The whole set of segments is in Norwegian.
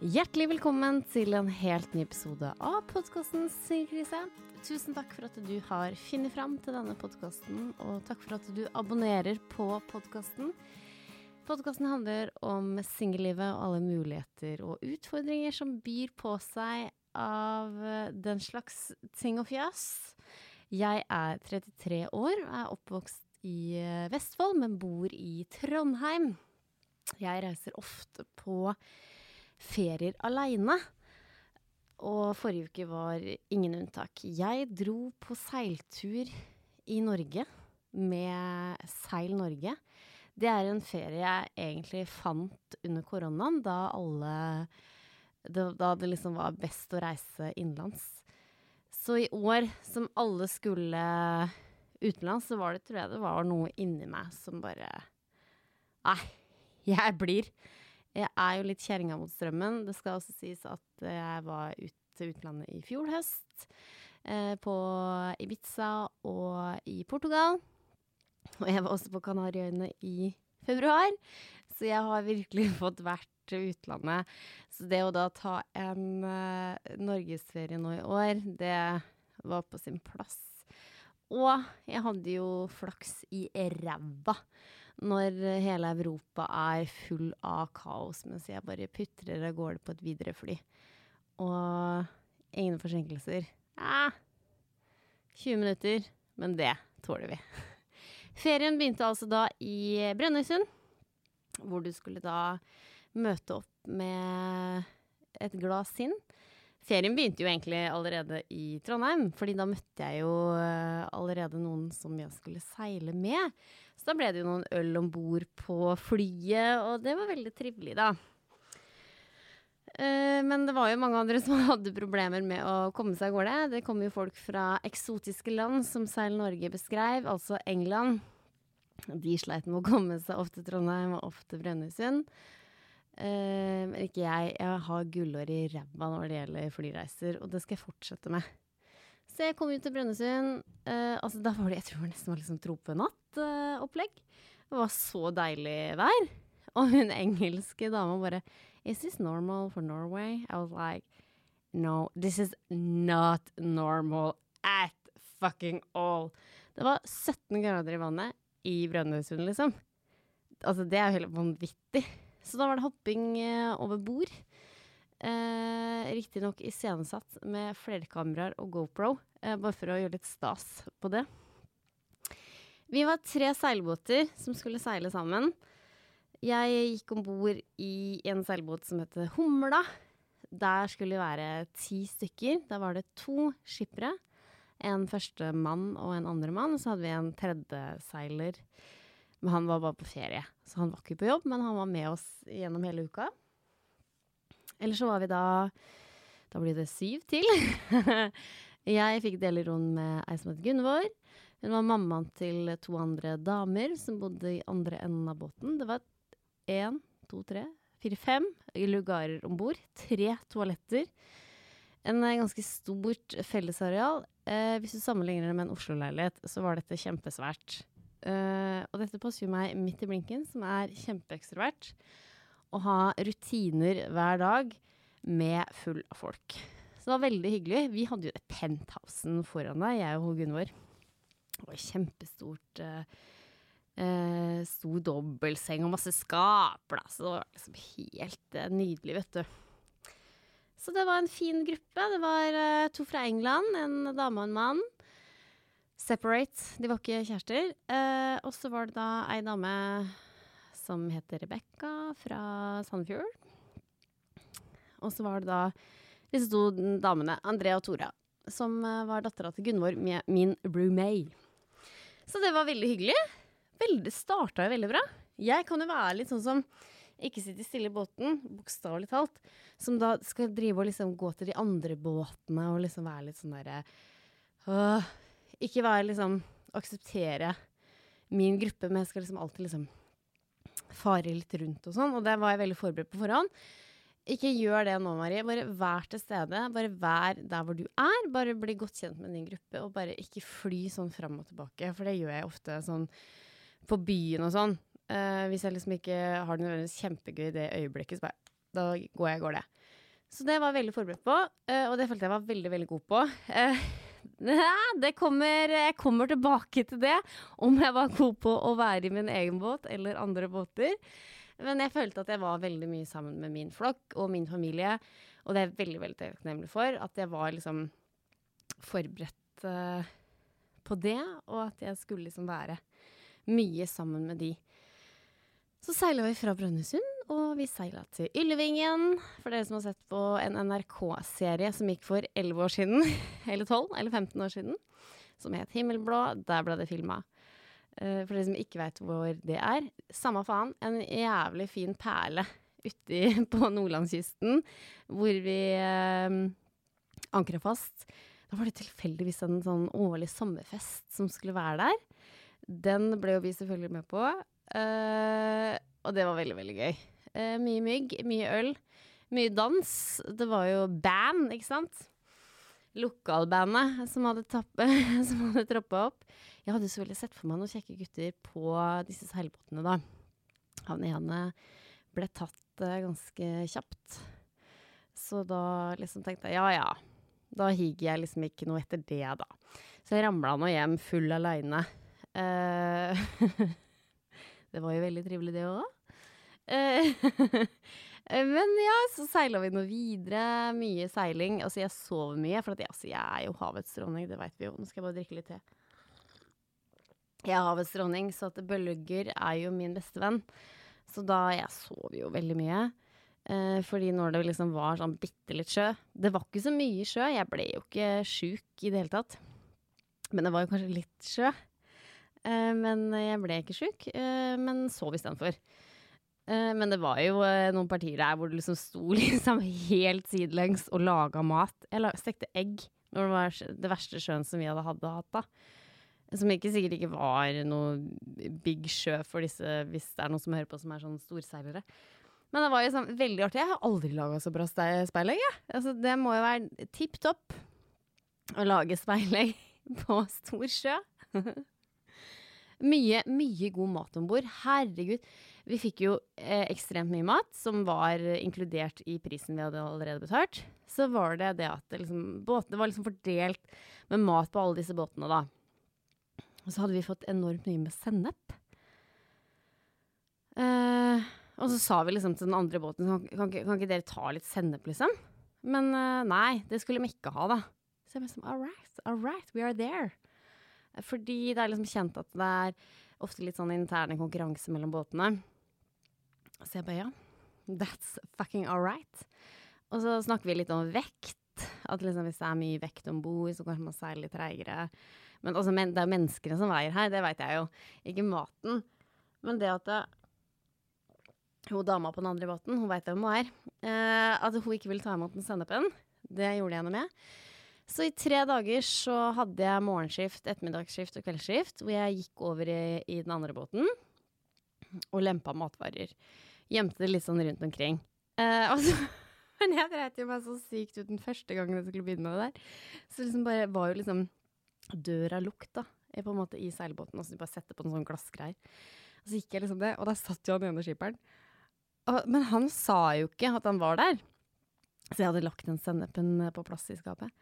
Hjertelig velkommen til en helt ny episode av podkasten Singelkrise. Tusen takk for at du har funnet fram til denne podkasten, og takk for at du abonnerer på podkasten. Podkasten handler om singellivet og alle muligheter og utfordringer som byr på seg av den slags ting og fjas. Jeg er 33 år og er oppvokst i Vestfold, men bor i Trondheim. Jeg reiser ofte på ferier aleine. Og forrige uke var ingen unntak. Jeg dro på seiltur i Norge med Seil Norge. Det er en ferie jeg egentlig fant under koronaen, da alle det, Da det liksom var best å reise innenlands. Så i år som alle skulle utenlands, så var det, tror jeg det var noe inni meg som bare Nei, jeg blir. Jeg er jo litt kjerringa mot strømmen. Det skal også sies at jeg var ute til utlandet i fjor høst. Eh, på Ibiza og i Portugal. Og jeg var også på Kanariøyene i februar. Så jeg har virkelig fått vært utlandet. Så det å da ta en uh, norgesferie nå i år, det var på sin plass. Og jeg hadde jo flaks i ræva når hele Europa er full av kaos, mens jeg bare putrer av gårde på et videre fly. Og ingen forsinkelser. Eh, 20 minutter, men det tåler vi. Ferien begynte altså da i Brønnøysund, hvor du skulle da møte opp med et glad sinn. Ferien begynte jo egentlig allerede i Trondheim, fordi da møtte jeg jo allerede noen som jeg skulle seile med. Så da ble det jo noen øl om bord på flyet, og det var veldig trivelig, da. Uh, men det var jo mange andre som hadde problemer med å komme seg av gårde. Det kom jo folk fra eksotiske land, som Seil Norge beskrev, altså England. De sleit med å komme seg opp til Trondheim og opp til Brønnøysund. Uh, men ikke jeg. Jeg har gullår i ræva når det gjelder flyreiser, og det skal jeg fortsette med. Så jeg kom ut til Brønnøysund. Uh, altså, da var det, jeg tror det nesten var liksom tropenatt-opplegg. det var så deilig vær. Og hun engelske dama bare Is this normal for Norway? I was like No, this is not normal at fucking all. Det var 17 grader i vannet i Brønnøysund, liksom. Altså, det er jo helt vanvittig. Så da var det hopping uh, over bord. Eh, Riktignok iscenesatt med flerkameraer og GoPro, bare for å gjøre litt stas på det. Vi var tre seilbåter som skulle seile sammen. Jeg gikk om bord i en seilbåt som heter Humla. Der skulle det være ti stykker. Der var det to skippere. En første mann og en andre mann. Så hadde vi en tredjeseiler. Men han var bare på ferie, så han var ikke på jobb, men han var med oss gjennom hele uka. Eller så var vi da Da blir det syv til. jeg fikk dele rom med ei som het Gunvor. Hun var mammaen til to andre damer som bodde i andre enden av båten. Det var én, to, tre, fire, fem lugarer om bord. Tre toaletter. En ganske stort fellesareal. Eh, hvis du sammenligner det med en Oslo-leilighet, så var dette kjempesvært. Eh, og dette passer meg midt i blinken, som er kjempeekstrovert. Å ha rutiner hver dag med full av folk. Det var veldig hyggelig. Vi hadde jo penthousen foran deg, jeg og Gunvor. Det var kjempestort. Eh, Eh, stor dobbeltseng og masse skapplass. Det var liksom helt eh, nydelig, vet du. Så det var en fin gruppe. Det var eh, to fra England, en dame og en mann. Separate. De var ikke kjærester. Eh, og så var det da ei dame som heter Rebekka fra Sandefjord. Og så var det da disse to damene, Andrea og Tora, som eh, var dattera til Gunvor, min roommate. Så det var veldig hyggelig. veldig, starta jo veldig bra. Jeg kan jo være litt sånn som ikke sitte stille i båten, bokstavelig talt. Som da skal drive og liksom gå til de andre båtene og liksom være litt sånn derre Ikke være liksom Akseptere min gruppe, men jeg skal liksom alltid liksom fare litt rundt og sånn. Og det var jeg veldig forberedt på forhånd. Ikke gjør det nå, Marie. Bare vær til stede. Bare vær der hvor du er. Bare bli godt kjent med din gruppe, og bare ikke fly sånn fram og tilbake. For det gjør jeg ofte sånn på byen og sånn. Uh, hvis jeg liksom ikke har det nødvendigvis kjempegøy i det øyeblikket, så bare, da går jeg går det. Så det var jeg veldig forberedt på, uh, og det følte jeg var veldig, veldig god på. Uh, det kommer, jeg kommer tilbake til det, om jeg var god på å være i min egen båt eller andre båter. Men jeg følte at jeg var veldig mye sammen med min flokk og min familie, og det er jeg veldig, veldig takknemlig for. At jeg var liksom forberedt på det, og at jeg skulle liksom være mye sammen med de. Så seila vi fra Brønnøysund, og vi seila til Yllevingen. For dere som har sett på en NRK-serie som gikk for 11 år siden, eller 12, eller 15 år siden, som het Himmelblå. Der ble det filma. Uh, for dere som ikke veit hvor det er. Samme faen, en jævlig fin perle uti på nordlandskysten hvor vi eh, ankra fast. Da var det tilfeldigvis en sånn årlig sommerfest som skulle være der. Den ble jo vi selvfølgelig med på. eh, og det var veldig, veldig gøy. Eh, mye mygg, mye øl, mye dans. Det var jo band, ikke sant? Lokalbandet som hadde, tappe, som hadde troppa opp. Jeg hadde så veldig sett for meg noen kjekke gutter på disse seilbåtene, da. Han ene ble tatt uh, ganske kjapt. Så da liksom tenkte jeg ja ja, da higer jeg liksom ikke noe etter det, da. Så jeg ramla nå hjem full aleine. Uh, det var jo veldig trivelig, det òg. Uh, men ja, så seila vi nå videre. Mye seiling. Altså, jeg sover mye, for jeg, altså, jeg er jo havets dronning, det veit vi jo. Nå skal jeg bare drikke litt te. Jeg er havets dronning, så at bølger er jo min beste venn. Så da Jeg sov jo veldig mye. Eh, fordi når det liksom var sånn bitte litt sjø Det var ikke så mye sjø. Jeg ble jo ikke sjuk i det hele tatt. Men det var jo kanskje litt sjø. Eh, men jeg ble ikke sjuk, Eh, men sov istedenfor. Uh, men det var jo noen partier der hvor du liksom sto liksom helt sidelengs og laga mat. Jeg stekte egg når det var det verste sjøen som vi hadde hatt, da. Som ikke sikkert ikke var noe big sjø for disse, hvis det er noen som hører på som er sånn storseilere. Men det var jo sånn veldig artig. Jeg har aldri laga så bra speilegg, jeg. Altså, det må jo være tipp topp å lage speilegg på stor sjø. Mye, mye god mat om bord. Herregud. Vi fikk jo eh, ekstremt mye mat, som var inkludert i prisen vi hadde allerede betalt. Så var det det at liksom, båtene var liksom fordelt med mat på alle disse båtene, da. Og så hadde vi fått enormt mye med sennep. Eh, og så sa vi liksom til den andre båten kan, kan, kan ikke dere ta litt sennep, liksom? Men eh, nei, det skulle de ikke ha, da. Så jeg bare sånn all right, all right, we are there. Fordi det er liksom kjent at det er ofte litt sånn interne konkurranse mellom båtene. Så jeg bare ja, that's fucking all right. Og så snakker vi litt om vekt. At liksom hvis det er mye vekt om bord, så kanskje man seiler litt treigere. Men altså, det er menneskene som veier her, det veit jeg jo. Ikke maten. Men det at det, hun dama på den andre båten, hun veit hvem hun er. Eh, at hun ikke vil ta imot den sennepen, det gjorde jeg noe med. Så i tre dager så hadde jeg morgenskift, ettermiddagsskift og kveldsskift, hvor jeg gikk over i, i den andre båten og lempa matvarer. Gjemte det litt sånn rundt omkring. Eh, altså, men jeg dreit jo meg så sykt ut den første gangen jeg skulle begynne med det der. Så liksom bare var jo liksom døra lukt, da, på en måte i seilbåten. Og så bare sette på noen sånne glassgreier. Og så gikk jeg liksom det, og der satt jo han ene skipperen. men han sa jo ikke at han var der. Så jeg hadde lagt den sennepen på plass i skapet.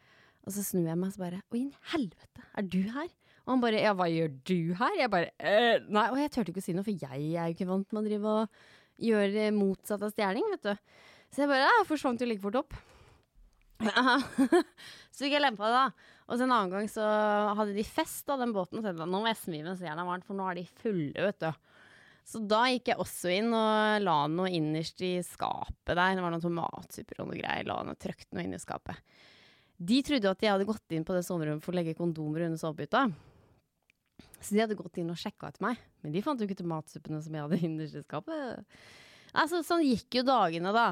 Og så snur jeg meg og så bare Å, i helvete, er du her? Og han bare Ja, hva gjør du her? Jeg bare øh, Nei. Og jeg turte ikke å si noe, for jeg er jo ikke vant med å drive og gjøre motsatt av stjeling, vet du. Så jeg bare ja, forsvant jo like fort opp. så fikk jeg lempa det, da. Og så en annen gang så hadde de fest, av den båten. Og så jeg nå må jeg smi mens jernet er varmt, for nå er de fulle, vet du. Så da gikk jeg også inn og la noe innerst i skapet der. Det var noen tomatsupper og noe greier. La noe, trøkt noe inn i skapet. De trodde at jeg hadde gått inn på det soverommet for å legge kondomer under soveputa. Så de hadde gått inn og sjekka etter meg, men de fant jo ikke tomatsuppene som jeg hadde innerst i skapet. Altså, sånn gikk jo dagene, da.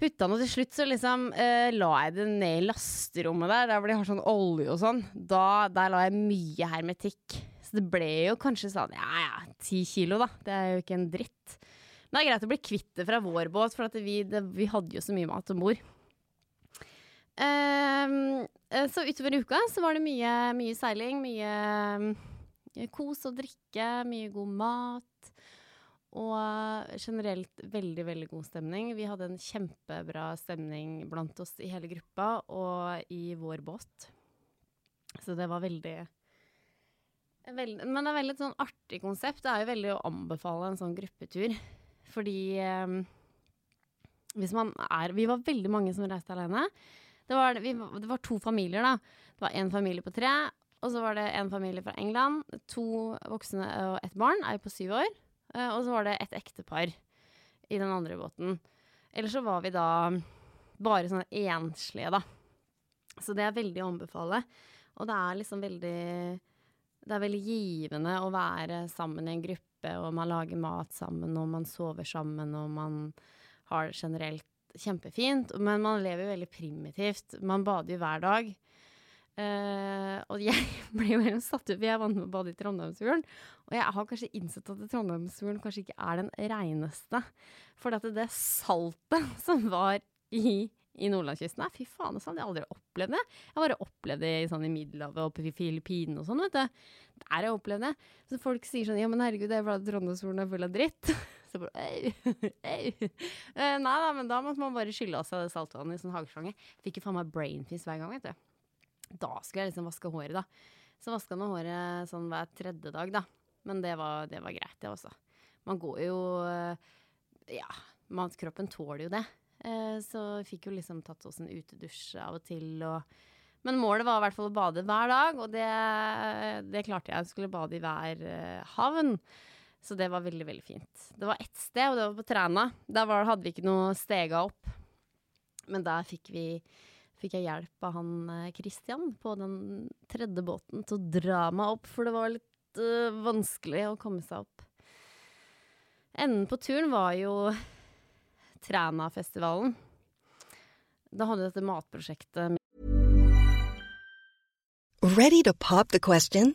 Putta den, og til slutt så liksom eh, la jeg det ned i lasterommet der, der hvor de har sånn olje og sånn. Da, der la jeg mye hermetikk. Så det ble jo kanskje sånn ja ja, ti kilo, da. Det er jo ikke en dritt. Men det er greit å bli kvitt det fra vår båt, for vi, det, vi, hadde jo så mye mat om bord. Um, så utover uka så var det mye, mye seiling, mye kos og drikke, mye god mat. Og generelt veldig, veldig god stemning. Vi hadde en kjempebra stemning blant oss i hele gruppa og i vår båt. Så det var veldig, veldig Men det er veldig et sånn artig konsept. Det er jo veldig å anbefale en sånn gruppetur. Fordi eh, hvis man er Vi var veldig mange som reiste alene. Det var, vi, det var to familier, da. Det var en familie på tre, og så var det en familie fra England. To voksne og ett barn, er jo på syv år. Uh, og så var det et ektepar i den andre båten. Eller så var vi da bare sånne enslige, da. Så det er veldig å anbefale. Og det er liksom veldig Det er veldig givende å være sammen i en gruppe, og man lager mat sammen, og man sover sammen, og man har det generelt kjempefint. Men man lever jo veldig primitivt. Man bader jo hver dag. Uh, og jeg ble jo helt satt ut, for jeg vant med å bade i Trondheimsfjorden. Og jeg har kanskje innsett at Trondheimsfjorden kanskje ikke er den reineste. For det, det saltet som var i, i Nordlandskysten Fy faen, sånn, jeg aldri opplevd det. Jeg bare opplevde det sånn, i Middelhavet og på Filippinene og sånn, vet du. Der har jeg opplevd det. Så folk sier sånn Ja, men herregud, det er fordi Trondheimsfjorden er full av dritt. Så bare ei, ei. Uh, nei da, men da måtte man bare skylle av seg saltvannet i sånn hageslange. Fikk jo faen meg brainfeast hver gang, vet du. Da skulle jeg liksom vaske håret, da. Så vaska nå håret sånn hver tredje dag, da. Men det var, det var greit, det også. Man går jo eh, Ja, man, kroppen tåler jo det. Eh, så fikk jo liksom tatt oss en utedusj av og til og men målet var i hvert fall å bade hver dag, og det, det klarte jeg. Skulle bade i hver havn. Så det var veldig, veldig fint. Det var ett sted, og det var på Træna. Der var, hadde vi ikke noe stega opp. Men der fikk vi fikk jeg hjelp av han Christian på den tredje båten til å dra meg opp, for det var litt uh, vanskelig å komme seg opp. Enden på turen var jo Trænafestivalen. Da hadde vi dette matprosjektet. Ready to pop the question?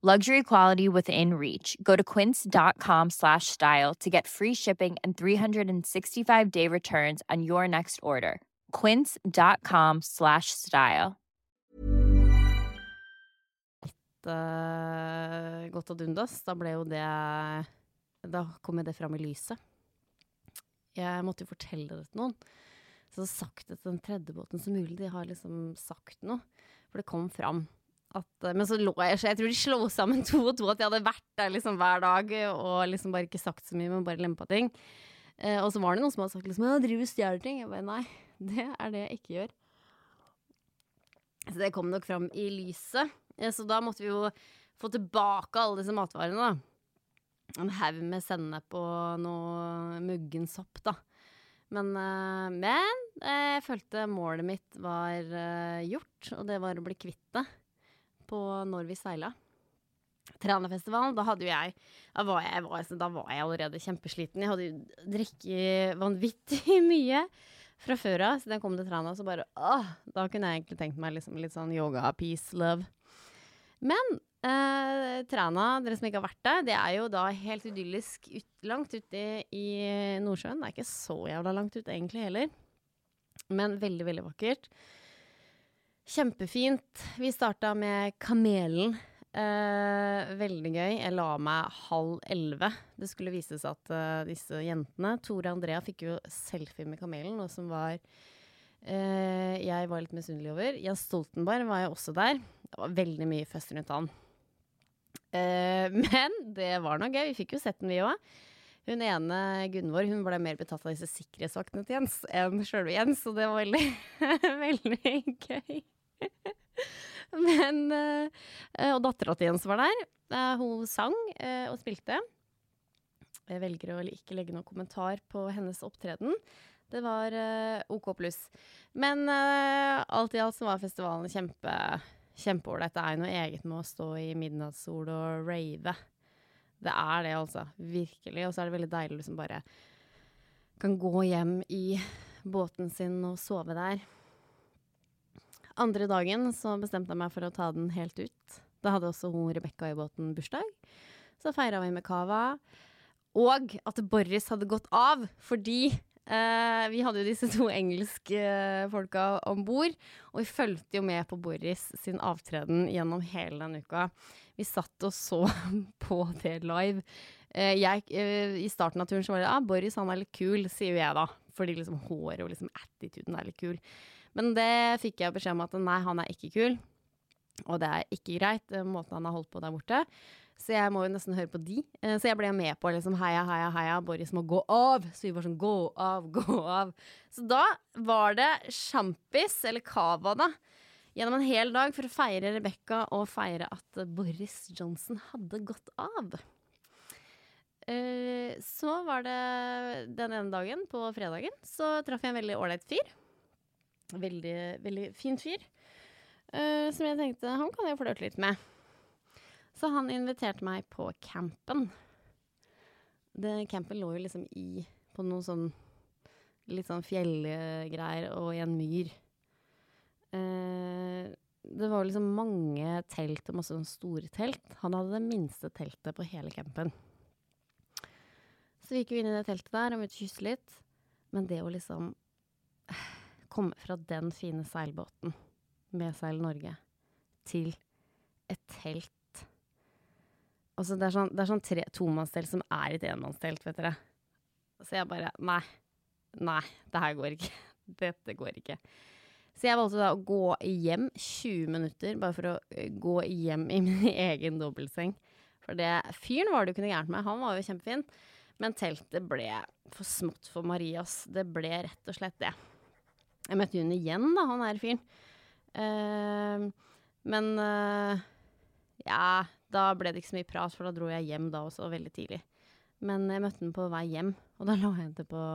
Luxury quality within reach. Go to quince.com slash style to get free shipping and 365-day returns on your next order. quince.com slash style. uh, godt ad dundas. da ble jo det Da kom det fram i lyset. Jeg måtte jo fortelle det til noen. Så sagt det til den tredje båten som mulig. De har liksom sagt noe. For det kom fram. At, eh, men så lå jeg så Jeg tror de slo sammen to og to, at jeg hadde vært der liksom hver dag og liksom bare ikke sagt så mye, men bare lempa ting. Eh, og så var det noen som hadde sagt liksom, ja, driver og stjeler ting. Jeg bare nei, det er det jeg ikke gjør. Så det kom nok fram i lyset. Så da måtte vi jo få tilbake alle disse matvarene, da. En haug med sennep og noe muggen sopp, da. Men, eh, men eh, jeg følte målet mitt var gjort, og det var å bli kvitt det på når vi seila. Trænafestivalen, da hadde jo jeg da var jeg, var, da var jeg allerede kjempesliten. Jeg hadde jo drukket vanvittig mye fra før av. Så da jeg kom til Træna, så bare åh, Da kunne jeg egentlig tenkt meg liksom litt sånn yoga, peace, love. Men Eh, Træna, dere som ikke har vært der, det er jo da helt idyllisk ut, langt ute i Nordsjøen. Det er ikke så jævla langt ute egentlig heller, men veldig, veldig vakkert. Kjempefint. Vi starta med Kamelen. Eh, veldig gøy. Jeg la meg halv elleve. Det skulle vises at eh, disse jentene, Tore og Andrea, fikk jo selfie med kamelen, noe som var eh, jeg var litt misunnelig over. Jens Stoltenberg var jo også der. Det var veldig mye fest rundt han. Eh, men det var nå gøy. Vi fikk jo sett den, vi òg. Hun ene, Gunvor, hun ble mer betatt av disse sikkerhetsvaktene til Jens enn sjølve Jens, så det var veldig, veldig gøy. Men eh, Og dattera til Jens var der. Eh, hun sang eh, og spilte. Jeg velger å ikke legge noen kommentar på hennes opptreden. Det var eh, OK pluss. Men eh, alt i alt så var festivalen kjempe kjempeålreit. Det er jo noe eget med å stå i midnattssol og rave. Det er det, altså. Virkelig. Og så er det veldig deilig å liksom bare kan gå hjem i båten sin og sove der. Andre dagen så bestemte jeg meg for å ta den helt ut. Da hadde også hun Rebekka i båten bursdag. Så feira vi med cava. Og at Boris hadde gått av fordi eh, vi hadde jo disse to engelske eh, folka om bord. Og vi fulgte jo med på Boris sin avtreden gjennom hele den uka. Vi satt og så på det live. Eh, jeg, eh, I starten av turen så var det ah, Boris han er litt kul, sier jo jeg da. Fordi liksom håret og liksom attituden er litt kul. Men det fikk jeg beskjed om at nei, han er ikke kul. Og det er ikke greit, eh, måten han har holdt på der borte. Så jeg må jo nesten høre på de. Eh, Så jeg ble med på liksom heia, heia, heia, Boris må gå av. Så vi var sånn gå av, gå av. Så da var det sjampis, eller cava, da. Gjennom en hel dag for å feire Rebekka og feire at Boris Johnson hadde gått av. Eh, Så var det den ene dagen, på fredagen, så traff jeg en veldig ålreit fyr. Veldig, veldig fin fyr. Uh, som jeg tenkte han kan jeg flørte litt med. Så han inviterte meg på campen. Det, campen lå jo liksom i på noe sånn litt sånn fjellgreier og i en myr. Uh, det var liksom mange telt og masse sånn store telt. Han hadde det minste teltet på hele campen. Så vi gikk jo inn i det teltet der og begynte å kysse litt. Men det å liksom komme fra den fine seilbåten med Seil Norge til et telt Altså, det er sånn, det er sånn tre, tomannstelt som er et enmannstelt, vet dere. Så jeg bare Nei. Nei, det her går ikke. Dette går ikke. Så jeg valgte da å gå hjem 20 minutter, bare for å eh, gå hjem i min egen dobbeltseng. For det fyren var det jo noe gærent med, han var jo kjempefin. Men teltet ble for smått for Marias. Det ble rett og slett det. Jeg møtte hun igjen, da, han her fyren. Uh, men uh, ja, da ble det ikke så mye prat, for da dro jeg hjem da også, veldig tidlig. Men jeg møtte den på vei hjem, og da lå jeg henne på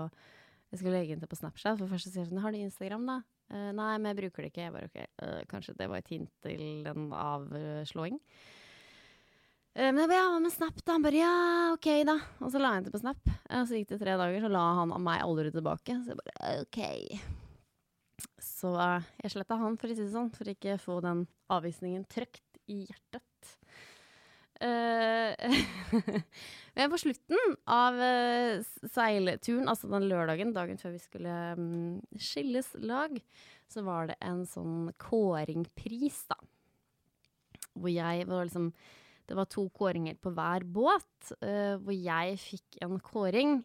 Jeg skulle legge henne til på Snapchat, for først så sier hun sånn Har du Instagram, da? Uh, nei, men jeg bruker det ikke. Jeg bare OK, uh, kanskje det var et hint til en avslåing. Uh, men jeg bare, ja, hva med Snap, da? Han bare, ja, ok, da. Og så la jeg henne til på Snap. Og så gikk det tre dager, så la han meg aldri tilbake. Så jeg bare, ok. Så jeg sletta han, for å si det sånn, for ikke få den avvisningen trøkt i hjertet. Eh, Men på slutten av eh, seilturen, altså den lørdagen, dagen før vi skulle mm, skilles lag, så var det en sånn kåringpris, da. Hvor jeg var liksom Det var to kåringer på hver båt, eh, hvor jeg fikk en kåring.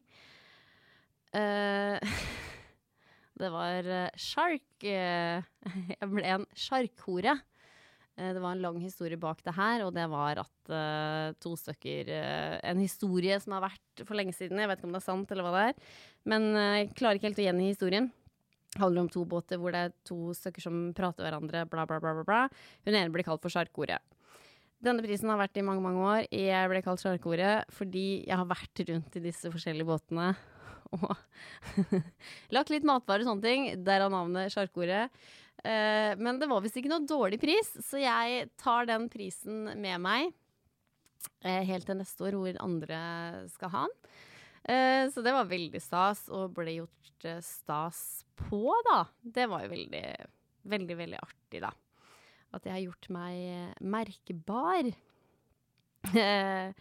Eh, det var eh, sjark eh, Jeg ble en sjarkhore. Eh, Det var en lang historie bak det her, og det var at uh, to stykker uh, En historie som har vært for lenge siden, jeg vet ikke om det er sant eller hva det er, men uh, jeg klarer ikke helt å gjengi historien. Det handler om to båter hvor det er to stykker som prater hverandre, bla, bla, bla. bla, bla. Hun ene blir kalt for sjarkhore. Denne prisen har vært i mange, mange år. Jeg ble kalt sjarkhore fordi jeg har vært rundt i disse forskjellige båtene og lagt litt matvarer og sånne ting. Derav navnet sjarkordet. Eh, men det var visst ikke noe dårlig pris, så jeg tar den prisen med meg eh, helt til neste år, hvor andre skal ha den. Eh, så det var veldig stas, og ble gjort stas på, da. Det var jo veldig, veldig, veldig artig, da. at jeg har gjort meg merkbar.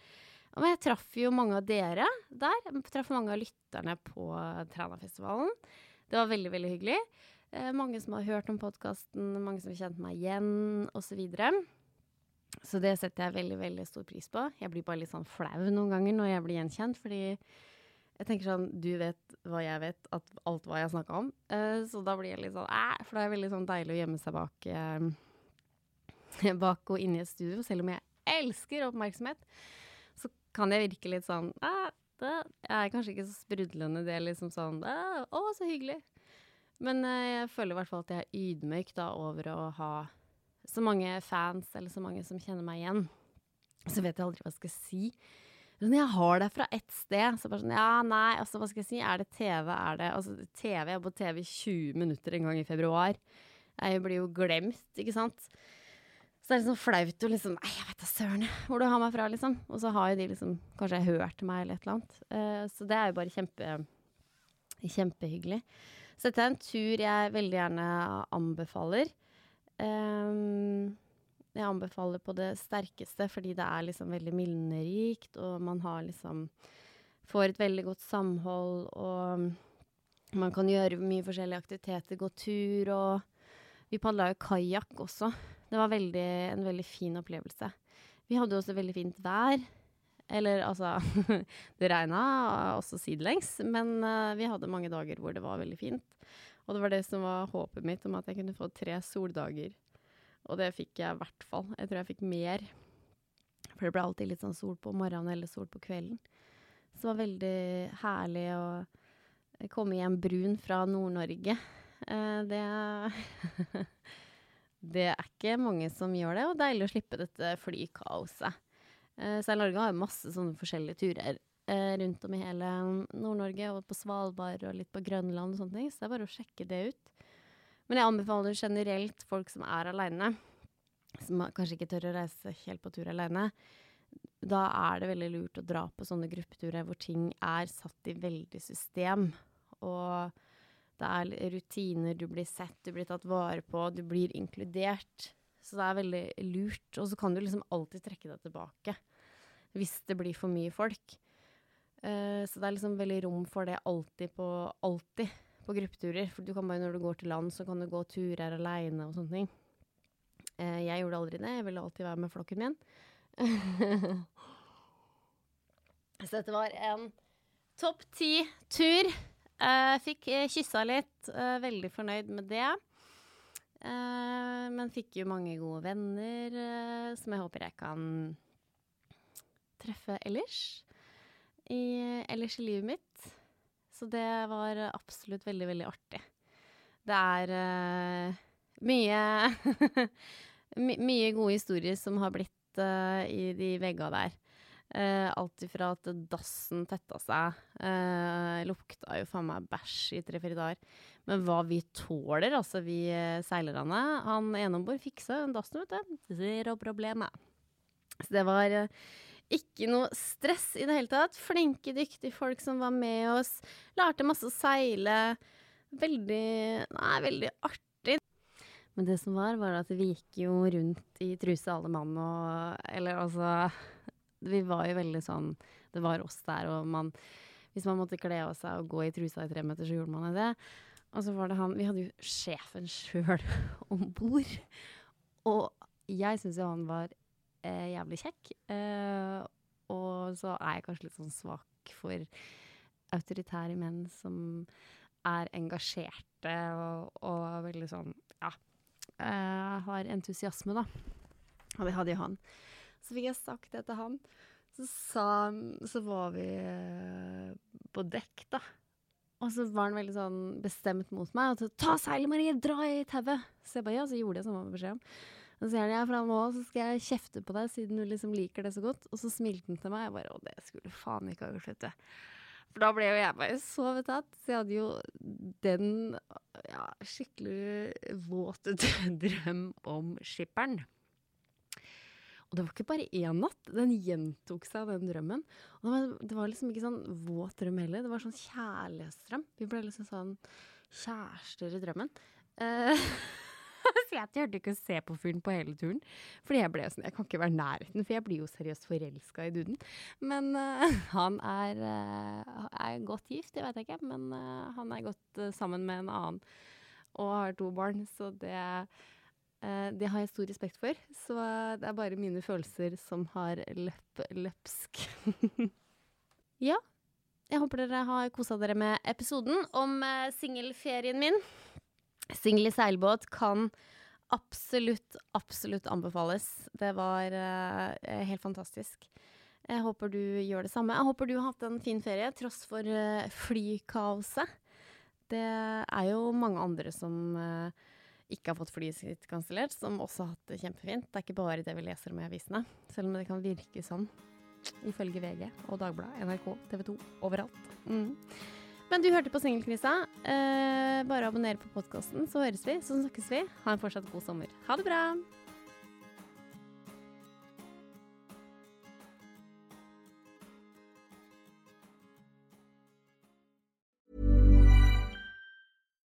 Men jeg traff jo mange av dere der. Jeg traff mange av lytterne på Trænafestivalen. Det var veldig, veldig hyggelig. Eh, mange som har hørt om podkasten, mange som har kjent meg igjen, osv. Så, så det setter jeg veldig, veldig stor pris på. Jeg blir bare litt sånn flau noen ganger når jeg blir gjenkjent, fordi jeg tenker sånn Du vet hva jeg vet, at alt hva jeg snakka om. Eh, så da blir jeg litt sånn æh, for da er det veldig sånn deilig å gjemme seg bak, eh, bak og inne i et studio, selv om jeg elsker oppmerksomhet kan jeg virke litt sånn det, er kanskje ikke så sprudlende det, liksom sånn Å, så hyggelig. Men eh, jeg føler i hvert fall at jeg er ydmyk da over å ha så mange fans, eller så mange som kjenner meg igjen. Så vet jeg aldri hva jeg skal si. Men jeg har det fra ett sted, så bare sånn Ja, nei, altså, hva skal jeg si? Er det TV? Er det Altså, TV Jeg har på TV i 20 minutter en gang i februar. Jeg blir jo glemt, ikke sant? Så det er liksom flaut å liksom Nei, jeg vet da søren hvor du har meg fra, liksom. Og så har jo de liksom kanskje hørt meg eller et eller annet. Uh, så det er jo bare kjempe, kjempehyggelig. Så dette er en tur jeg veldig gjerne anbefaler. Um, jeg anbefaler på det sterkeste fordi det er liksom veldig minnerikt, og man har liksom Får et veldig godt samhold, og man kan gjøre mye forskjellige aktiviteter, gå tur og Vi padla jo kajakk også. Det var veldig, en veldig fin opplevelse. Vi hadde også veldig fint vær. Eller altså Det regna også sidelengs, men uh, vi hadde mange dager hvor det var veldig fint. Og det var det som var håpet mitt, om at jeg kunne få tre soldager. Og det fikk jeg i hvert fall. Jeg tror jeg fikk mer. For det ble alltid litt sånn sol på morgenen eller sol på kvelden. Så det var veldig herlig å komme hjem brun fra Nord-Norge. Uh, det Det er ikke mange som gjør det, og deilig å slippe dette flykaoset. Eh, Norge har masse sånne forskjellige turer eh, rundt om i hele Nord-Norge, og på Svalbard og litt på Grønland og sånne ting, så det er bare å sjekke det ut. Men jeg anbefaler generelt folk som er aleine, som kanskje ikke tør å reise helt på tur aleine. Da er det veldig lurt å dra på sånne gruppeturer hvor ting er satt i veldig system. Og det er rutiner, du blir sett, du blir tatt vare på, du blir inkludert. Så det er veldig lurt. Og så kan du liksom alltid trekke deg tilbake hvis det blir for mye folk. Uh, så det er liksom veldig rom for det alltid på, alltid på gruppeturer. For du kan bare når du går til land, så kan du gå turer aleine og sånne ting. Uh, jeg gjorde aldri det. Jeg ville alltid være med flokken min. så dette var en topp ti-tur. Uh, fikk uh, kyssa litt, uh, veldig fornøyd med det. Men fikk jo mange gode venner som jeg håper jeg kan treffe ellers. I, ellers i livet mitt. Så det var absolutt veldig, veldig artig. Det er mye my Mye gode historier som har blitt i de veggene der. Uh, alt ifra at dassen tetta seg. eh, lukta jo faen meg bæsj i tre-fire dager. Men hva vi tåler, altså vi uh, seilerne. Han ene om bord fiksa dassen, vet du. Zero problema. Så det var ikke noe stress i det hele tatt. Flinke, dyktige folk som var med oss. Lærte masse å seile. Veldig Nei, veldig artig. Men det som var, var at vi gikk jo rundt i truse alle mann og Eller altså vi var jo veldig sånn Det var oss der, og man Hvis man måtte kle av seg og gå i trusa i tre meter, så gjorde man det. Og så var det han Vi hadde jo sjefen sjøl om bord. Og jeg syns jo han var eh, jævlig kjekk. Eh, og så er jeg kanskje litt sånn svak for autoritære menn som er engasjerte og, og veldig sånn Ja. Eh, har entusiasme, da. Og det hadde jo han. Så fikk jeg sagt det til han. Så, sa, så var vi eh, på dekk, da. Og så var han veldig sånn bestemt mot meg. Og så 'Ta seilet, Marie! Dra i tauet!' Så jeg bare ja, så gjorde jeg som han var beskjed om. Og så sier han ja, fra nå så skal jeg kjefte på deg siden du liksom liker det så godt. Og så smilte han til meg. Jeg bare å, det skulle faen ikke ha gjort, vet du. For da ble jo jeg bare så betatt. Så jeg hadde jo den ja, skikkelig våte drøm om skipperen. Og det var ikke bare én natt, den gjentok seg, den drømmen. Og det var, det var, liksom ikke sånn våt drøm heller, det var sånn kjærlighetsdrøm. Vi ble liksom sånn kjærester i drømmen. Uh, så jeg turte ikke å se på fyren på hele turen. Fordi jeg ble sånn, jeg kan ikke være nærheten, for jeg blir jo seriøst forelska i duden. Men uh, han er, uh, er, godt gift, det vet jeg ikke. Men uh, han er godt sammen med en annen og har to barn, så det det har jeg stor respekt for. Så det er bare mine følelser som har løp løpsk. ja. Jeg håper dere har kosa dere med episoden om singelferien min. Singel i seilbåt kan absolutt, absolutt anbefales. Det var uh, helt fantastisk. Jeg håper du gjør det samme. Jeg håper du har hatt en fin ferie, tross for uh, flykaoset. Det er jo mange andre som uh, ikke har fått flyet sitt kansellert, som også har hatt det kjempefint. Det er ikke bare det vi leser om i avisene, selv om det kan virke sånn. Ifølge VG og Dagbladet, NRK, TV 2, overalt. Mm. Men du hørte på Singelkrisa. Eh, bare abonner på podkasten, så høres vi. Så snakkes vi. Ha en fortsatt god sommer. Ha det bra!